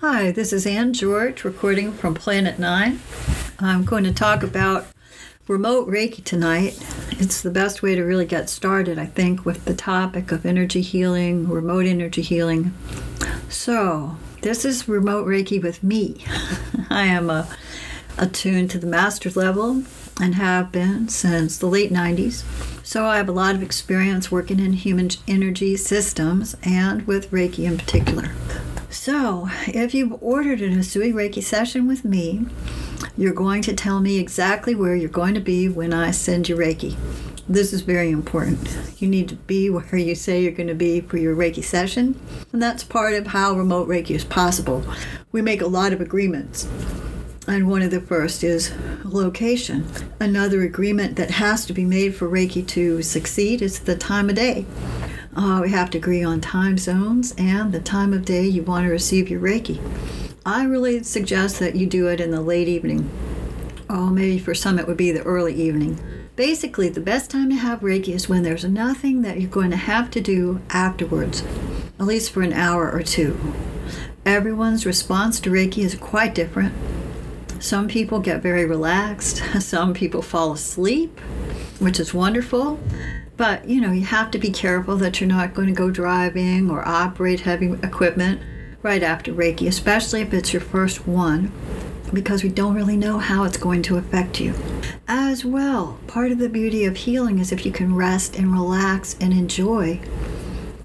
Hi, this is Ann George recording from Planet Nine. I'm going to talk about remote Reiki tonight. It's the best way to really get started, I think, with the topic of energy healing, remote energy healing. So, this is remote Reiki with me. I am a, attuned to the master level and have been since the late 90s. So, I have a lot of experience working in human energy systems and with Reiki in particular. So, if you've ordered an Usui Reiki session with me, you're going to tell me exactly where you're going to be when I send you Reiki. This is very important. You need to be where you say you're going to be for your Reiki session, and that's part of how remote Reiki is possible. We make a lot of agreements. And one of the first is location. Another agreement that has to be made for Reiki to succeed is the time of day. Uh, we have to agree on time zones and the time of day you want to receive your Reiki. I really suggest that you do it in the late evening. Oh, maybe for some it would be the early evening. Basically, the best time to have Reiki is when there's nothing that you're going to have to do afterwards, at least for an hour or two. Everyone's response to Reiki is quite different. Some people get very relaxed, some people fall asleep, which is wonderful. But, you know, you have to be careful that you're not going to go driving or operate heavy equipment right after Reiki, especially if it's your first one, because we don't really know how it's going to affect you. As well, part of the beauty of healing is if you can rest and relax and enjoy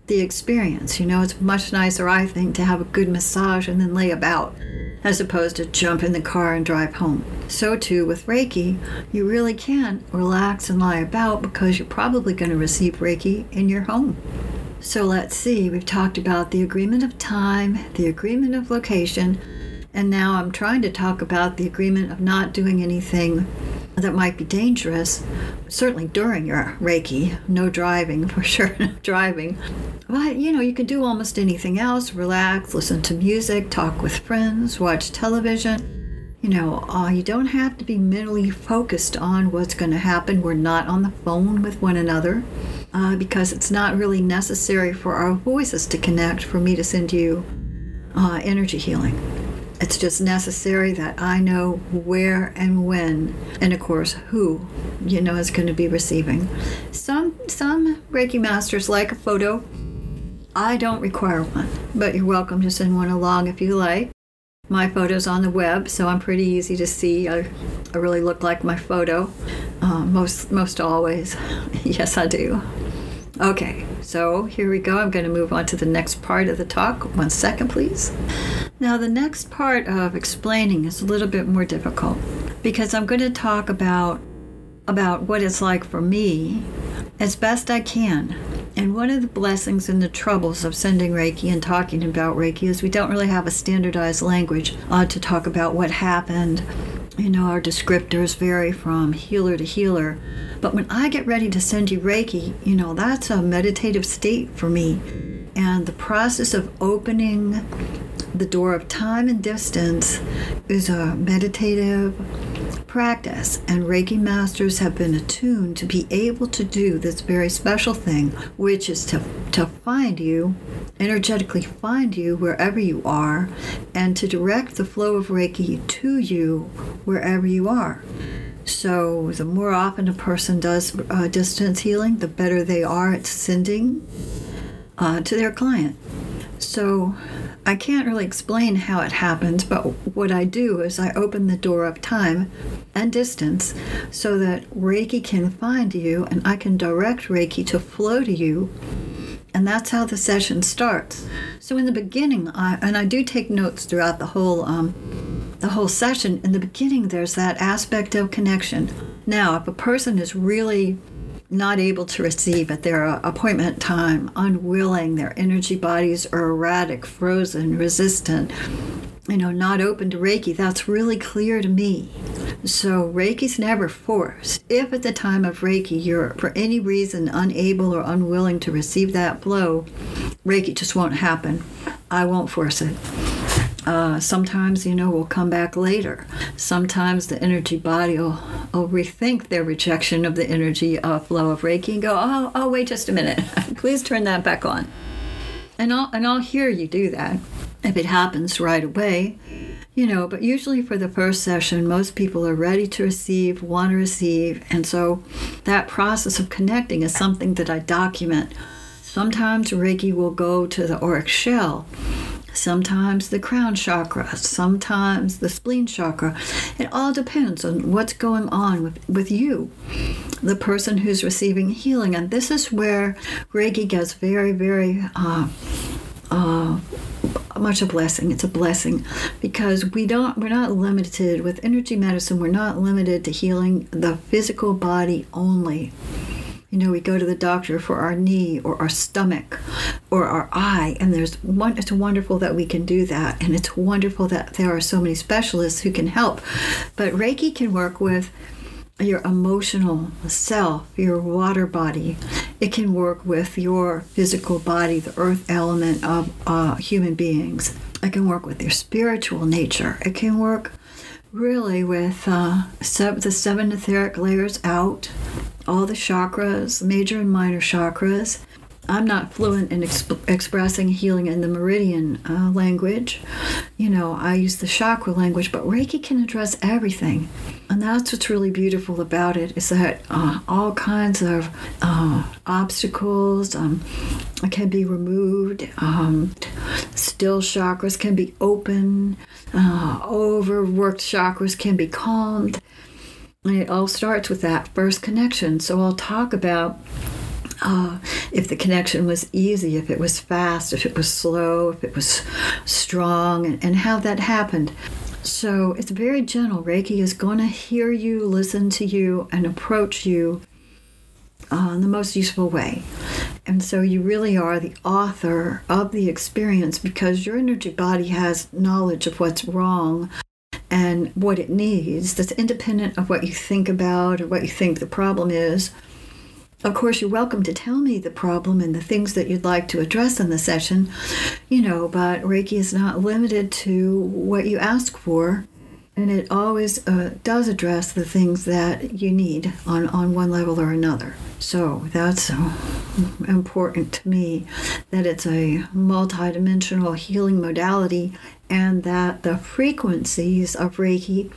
the experience. You know, it's much nicer, I think, to have a good massage and then lay about as opposed to jump in the car and drive home. So, too, with Reiki, you really can relax and lie about because you're probably going to receive Reiki in your home. So, let's see, we've talked about the agreement of time, the agreement of location, and now I'm trying to talk about the agreement of not doing anything that might be dangerous, certainly during your Reiki. No driving, for sure, driving. But you know, you can do almost anything else relax, listen to music, talk with friends, watch television. You know, uh, you don't have to be mentally focused on what's going to happen. We're not on the phone with one another uh, because it's not really necessary for our voices to connect for me to send you uh, energy healing. It's just necessary that I know where and when, and of course who, you know, is going to be receiving. Some some Reiki masters like a photo. I don't require one, but you're welcome to send one along if you like. My photo's on the web, so I'm pretty easy to see. I, I really look like my photo, uh, most most always. yes, I do. Okay, so here we go. I'm going to move on to the next part of the talk. One second, please. Now, the next part of explaining is a little bit more difficult because I'm going to talk about about what it's like for me as best I can. And one of the blessings and the troubles of sending Reiki and talking about Reiki is we don't really have a standardized language uh, to talk about what happened. You know, our descriptors vary from healer to healer. But when I get ready to send you Reiki, you know, that's a meditative state for me. And the process of opening the door of time and distance is a meditative practice, and Reiki masters have been attuned to be able to do this very special thing, which is to, to find you, energetically find you wherever you are, and to direct the flow of Reiki to you wherever you are. So, the more often a person does uh, distance healing, the better they are at sending uh, to their client. So, I can't really explain how it happens, but what I do is I open the door of time and distance so that Reiki can find you and I can direct Reiki to flow to you. And that's how the session starts. So in the beginning, I, and I do take notes throughout the whole um, the whole session. In the beginning, there's that aspect of connection. Now, if a person is really not able to receive at their uh, appointment time, unwilling, their energy bodies are erratic, frozen, resistant, you know, not open to Reiki, that's really clear to me. So, Reiki's never forced. If at the time of Reiki you're for any reason unable or unwilling to receive that blow, Reiki just won't happen. I won't force it. Uh, sometimes, you know, we'll come back later. Sometimes the energy body will, will rethink their rejection of the energy uh, flow of Reiki and go, oh, oh, wait just a minute. Please turn that back on. And I'll, and I'll hear you do that. if it happens right away, you know, but usually for the first session, most people are ready to receive, want to receive. And so that process of connecting is something that I document. Sometimes Reiki will go to the auric shell, sometimes the crown chakra, sometimes the spleen chakra. It all depends on what's going on with, with you, the person who's receiving healing. And this is where Reiki gets very, very. Uh, uh, much a blessing. It's a blessing because we don't we're not limited with energy medicine. We're not limited to healing the physical body only. You know, we go to the doctor for our knee or our stomach or our eye, and there's one. It's wonderful that we can do that, and it's wonderful that there are so many specialists who can help. But Reiki can work with your emotional self, your water body. It can work with your physical body, the earth element of uh, human beings. It can work with your spiritual nature. It can work really with uh, the seven etheric layers out, all the chakras, major and minor chakras. I'm not fluent in exp- expressing healing in the meridian uh, language. You know, I use the chakra language, but Reiki can address everything. And that's what's really beautiful about it is that uh, all kinds of uh, obstacles um, can be removed. Um, still chakras can be open. Uh, overworked chakras can be calmed. It all starts with that first connection. So I'll talk about uh, if the connection was easy, if it was fast, if it was slow, if it was strong, and, and how that happened. So it's very gentle. Reiki is going to hear you, listen to you, and approach you uh, in the most useful way. And so you really are the author of the experience because your energy body has knowledge of what's wrong and what it needs that's independent of what you think about or what you think the problem is. Of course, you're welcome to tell me the problem and the things that you'd like to address in the session, you know, but Reiki is not limited to what you ask for. And it always uh, does address the things that you need on, on one level or another. So that's important to me that it's a multidimensional healing modality and that the frequencies of Reiki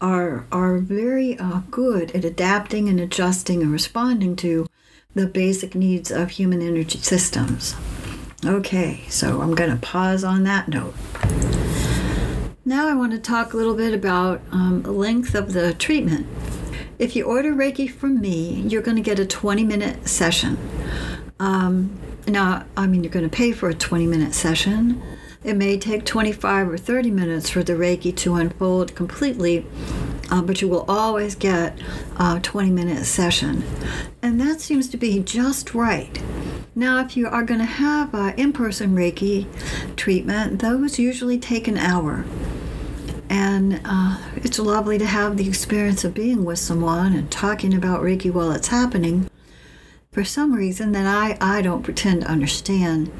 are are very uh, good at adapting and adjusting and responding to the basic needs of human energy systems. Okay, so I'm going to pause on that note. Now I want to talk a little bit about um, length of the treatment. If you order Reiki from me, you're going to get a 20 minute session. Um, now, I mean, you're going to pay for a 20 minute session. It may take 25 or 30 minutes for the Reiki to unfold completely, uh, but you will always get a 20 minute session. And that seems to be just right. Now, if you are going to have an in person Reiki treatment, those usually take an hour. And uh, it's lovely to have the experience of being with someone and talking about Reiki while it's happening. For some reason that I, I don't pretend to understand,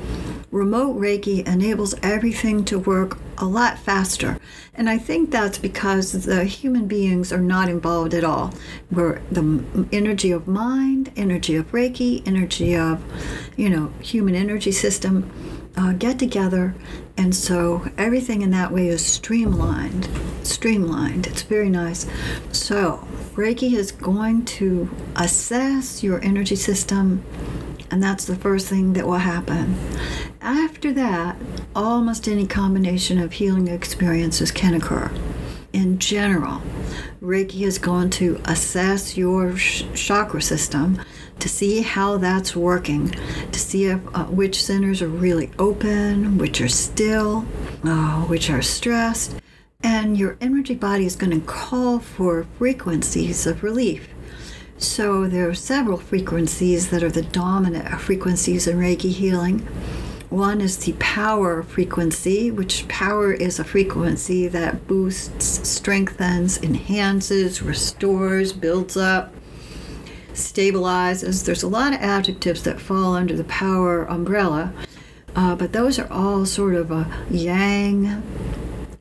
remote Reiki enables everything to work a lot faster. And I think that's because the human beings are not involved at all. Where the energy of mind, energy of Reiki, energy of, you know, human energy system uh, get together. And so everything in that way is streamlined. Streamlined. It's very nice. So Reiki is going to assess your energy system, and that's the first thing that will happen. After that, almost any combination of healing experiences can occur. In general, Reiki is going to assess your sh- chakra system to see how that's working, to see if, uh, which centers are really open, which are still, uh, which are stressed, and your energy body is going to call for frequencies of relief. So there are several frequencies that are the dominant frequencies in Reiki healing. One is the power frequency, which power is a frequency that boosts, strengthens, enhances, restores, builds up, stabilizes. There's a lot of adjectives that fall under the power umbrella, uh, but those are all sort of a yang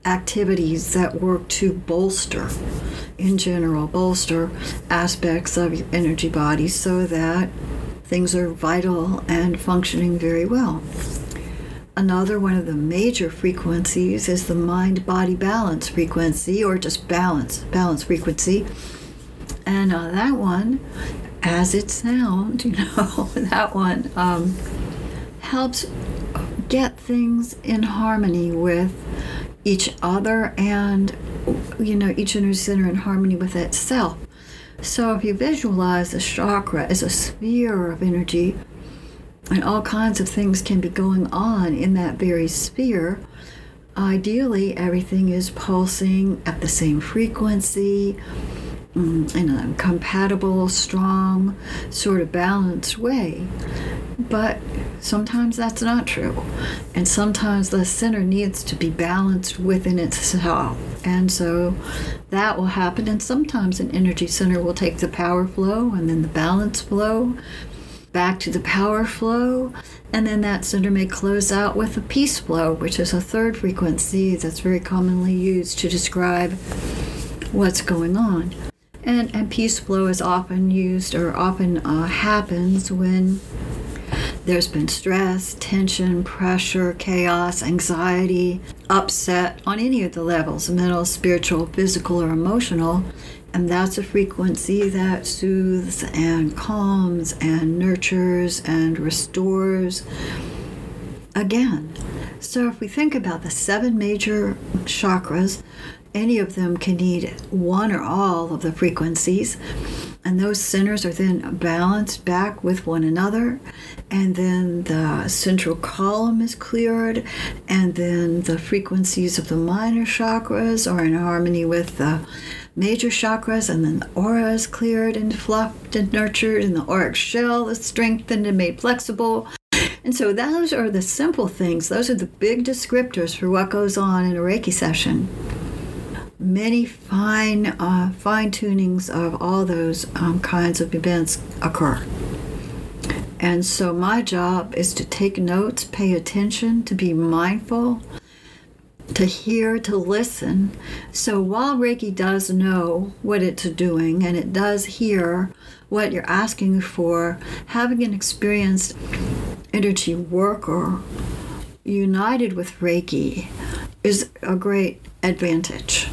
activities that work to bolster, in general, bolster aspects of your energy body so that things are vital and functioning very well. another one of the major frequencies is the mind body balance frequency, or just balance, balance frequency. And uh, that one, as it sounds, you know, that one um, helps get things in harmony with each other and, you know, each energy center in harmony with itself. So if you visualize a chakra as a sphere of energy, and all kinds of things can be going on in that very sphere, ideally everything is pulsing at the same frequency Mm, in a compatible, strong, sort of balanced way. But sometimes that's not true. And sometimes the center needs to be balanced within itself. And so that will happen. And sometimes an energy center will take the power flow and then the balance flow back to the power flow. And then that center may close out with a peace flow, which is a third frequency that's very commonly used to describe what's going on. And, and peace flow is often used or often uh, happens when there's been stress, tension, pressure, chaos, anxiety, upset on any of the levels mental, spiritual, physical, or emotional. And that's a frequency that soothes and calms and nurtures and restores again. So, if we think about the seven major chakras, any of them can need one or all of the frequencies. And those centers are then balanced back with one another and then the central column is cleared and then the frequencies of the minor chakras are in harmony with the major chakras and then the aura is cleared and fluffed and nurtured and the auric shell is strengthened and made flexible. And so those are the simple things. Those are the big descriptors for what goes on in a reiki session many fine uh, fine tunings of all those um, kinds of events occur. And so my job is to take notes, pay attention, to be mindful, to hear, to listen. So while Reiki does know what it's doing and it does hear what you're asking for, having an experienced energy worker united with Reiki is a great advantage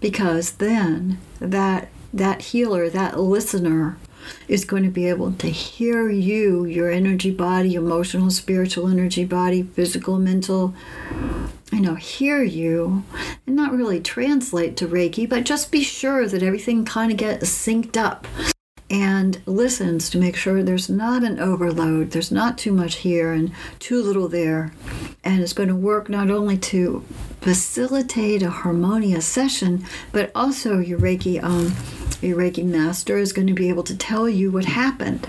because then that that healer, that listener is going to be able to hear you, your energy body, emotional, spiritual energy body, physical, mental, you know, hear you and not really translate to Reiki, but just be sure that everything kind of gets synced up and listens to make sure there's not an overload, there's not too much here and too little there. And it's going to work not only to facilitate a harmonious session, but also your Reiki um, your Reiki master is going to be able to tell you what happened.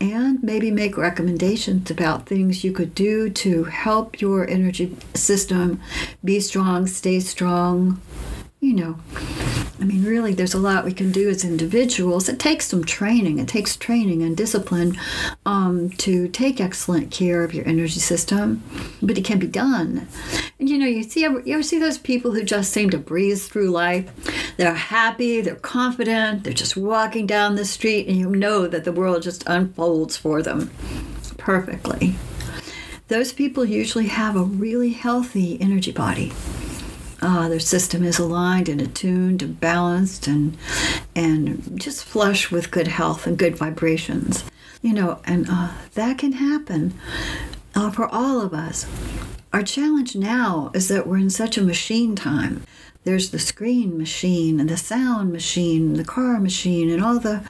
And maybe make recommendations about things you could do to help your energy system be strong, stay strong, you know, I mean, really, there's a lot we can do as individuals. It takes some training. It takes training and discipline um, to take excellent care of your energy system, but it can be done. And you know, you see, you ever see those people who just seem to breeze through life? They're happy, they're confident, they're just walking down the street, and you know that the world just unfolds for them perfectly. Those people usually have a really healthy energy body uh, their system is aligned and attuned and balanced and and just flush with good health and good vibrations. You know and uh, that can happen uh, for all of us. Our challenge now is that we're in such a machine time. There's the screen machine and the sound machine and the car machine and all the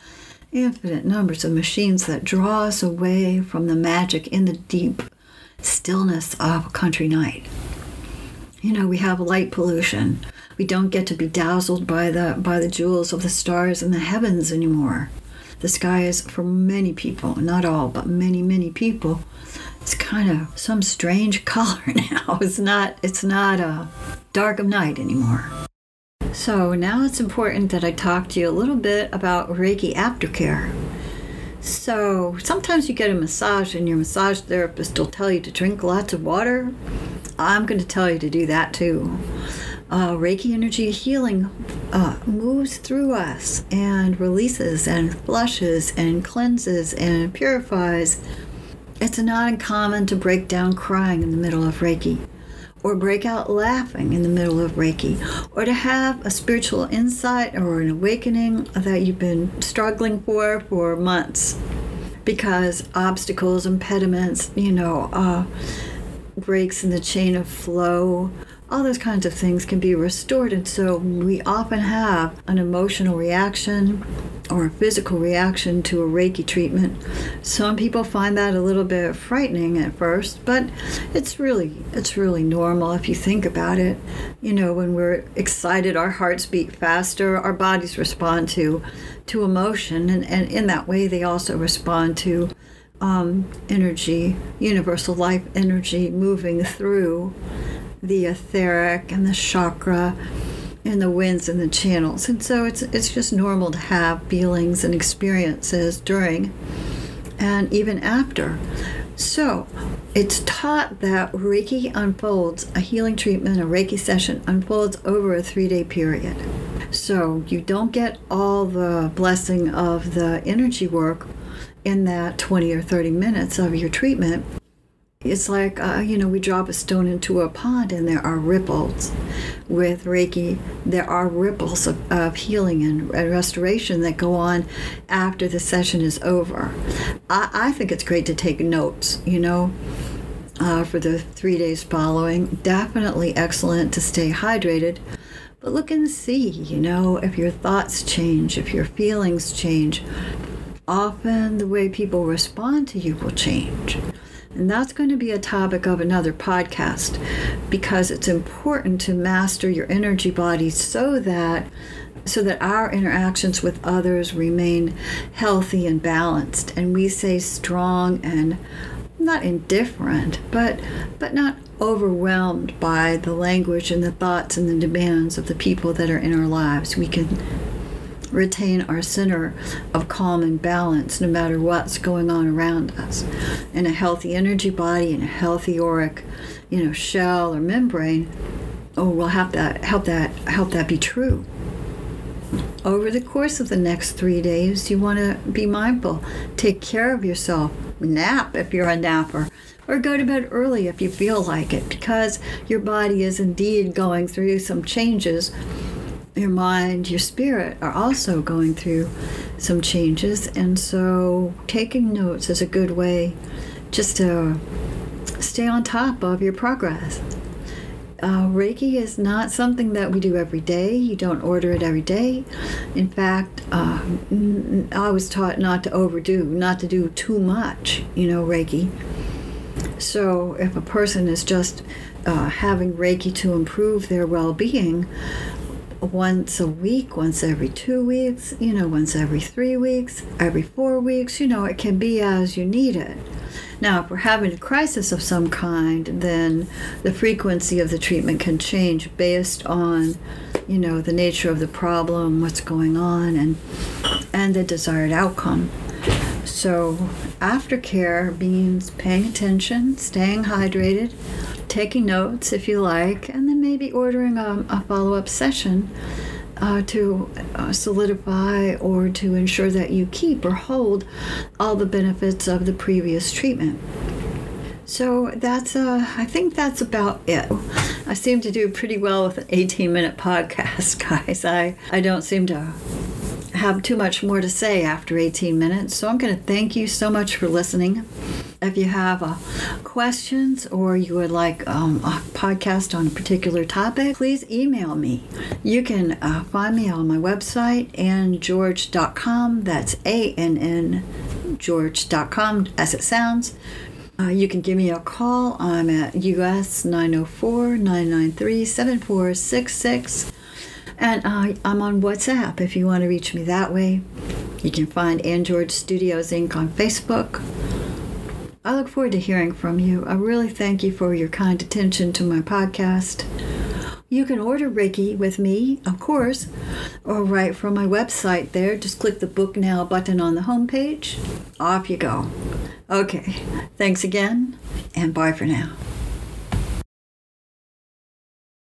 infinite numbers of machines that draw us away from the magic in the deep stillness of a country night you know we have light pollution. We don't get to be dazzled by the by the jewels of the stars in the heavens anymore. The sky is for many people not all but many many people it's kind of some strange color now. It's not it's not a dark of night anymore. So now it's important that i talk to you a little bit about reiki aftercare. So sometimes you get a massage and your massage therapist will tell you to drink lots of water I'm going to tell you to do that too. Uh, Reiki energy healing uh, moves through us and releases and flushes and cleanses and purifies It's not uncommon to break down crying in the middle of Reiki, or break out laughing in the middle of Reiki, or to have a spiritual insight or an awakening that you've been struggling for for months because obstacles, impediments, you know, uh, breaks in the chain of flow, all those kinds of things can be restored. And so we often have an emotional reaction or a physical reaction to a Reiki treatment. Some people find that a little bit frightening at first, but it's really it's really normal if you think about it. You know, when we're excited, our hearts beat faster, our bodies respond to to emotion, and, and in that way they also respond to um, energy, universal life energy moving through the etheric and the chakra and the winds and the channels. And so it's it's just normal to have feelings and experiences during and even after. So it's taught that Reiki unfolds, a healing treatment, a Reiki session unfolds over a three day period. So you don't get all the blessing of the energy work in that 20 or 30 minutes of your treatment. It's like, uh, you know, we drop a stone into a pond and there are ripples. With Reiki, there are ripples of, of healing and, and restoration that go on after the session is over. I, I think it's great to take notes, you know, uh, for the three days following. Definitely excellent to stay hydrated. But look and see, you know, if your thoughts change, if your feelings change. Often the way people respond to you will change. And that's going to be a topic of another podcast because it's important to master your energy body so that so that our interactions with others remain healthy and balanced and we stay strong and not indifferent but but not overwhelmed by the language and the thoughts and the demands of the people that are in our lives we can retain our center of calm and balance no matter what's going on around us. And a healthy energy body and a healthy auric, you know, shell or membrane, oh, will help that help that help that be true. Over the course of the next three days, you want to be mindful. Take care of yourself. Nap if you're a napper or go to bed early if you feel like it because your body is indeed going through some changes your mind, your spirit are also going through some changes. And so taking notes is a good way just to stay on top of your progress. Uh, Reiki is not something that we do every day. You don't order it every day. In fact, uh, I was taught not to overdo, not to do too much, you know, Reiki. So if a person is just uh, having Reiki to improve their well being, once a week, once every two weeks, you know, once every three weeks, every four weeks, you know, it can be as you need it. Now, if we're having a crisis of some kind, then the frequency of the treatment can change based on, you know, the nature of the problem, what's going on, and and the desired outcome. So, aftercare means paying attention, staying hydrated, taking notes if you like, and then maybe ordering a, a follow up session uh, to uh, solidify or to ensure that you keep or hold all the benefits of the previous treatment. So that's uh, I think that's about it. I seem to do pretty well with an 18 minute podcast, guys. I, I don't seem to have too much more to say after 18 minutes. So I'm going to thank you so much for listening. If you have uh, questions or you would like um, a podcast on a particular topic, please email me. You can uh, find me on my website, anngeorge.com. That's A N N George.com, as it sounds. Uh, you can give me a call. I'm at US 904 993 7466. And uh, I'm on WhatsApp if you want to reach me that way. You can find Ann George Studios Inc. on Facebook. I look forward to hearing from you. I really thank you for your kind attention to my podcast. You can order Reiki with me, of course, or right from my website there. Just click the Book Now button on the homepage. Off you go. Okay, thanks again, and bye for now.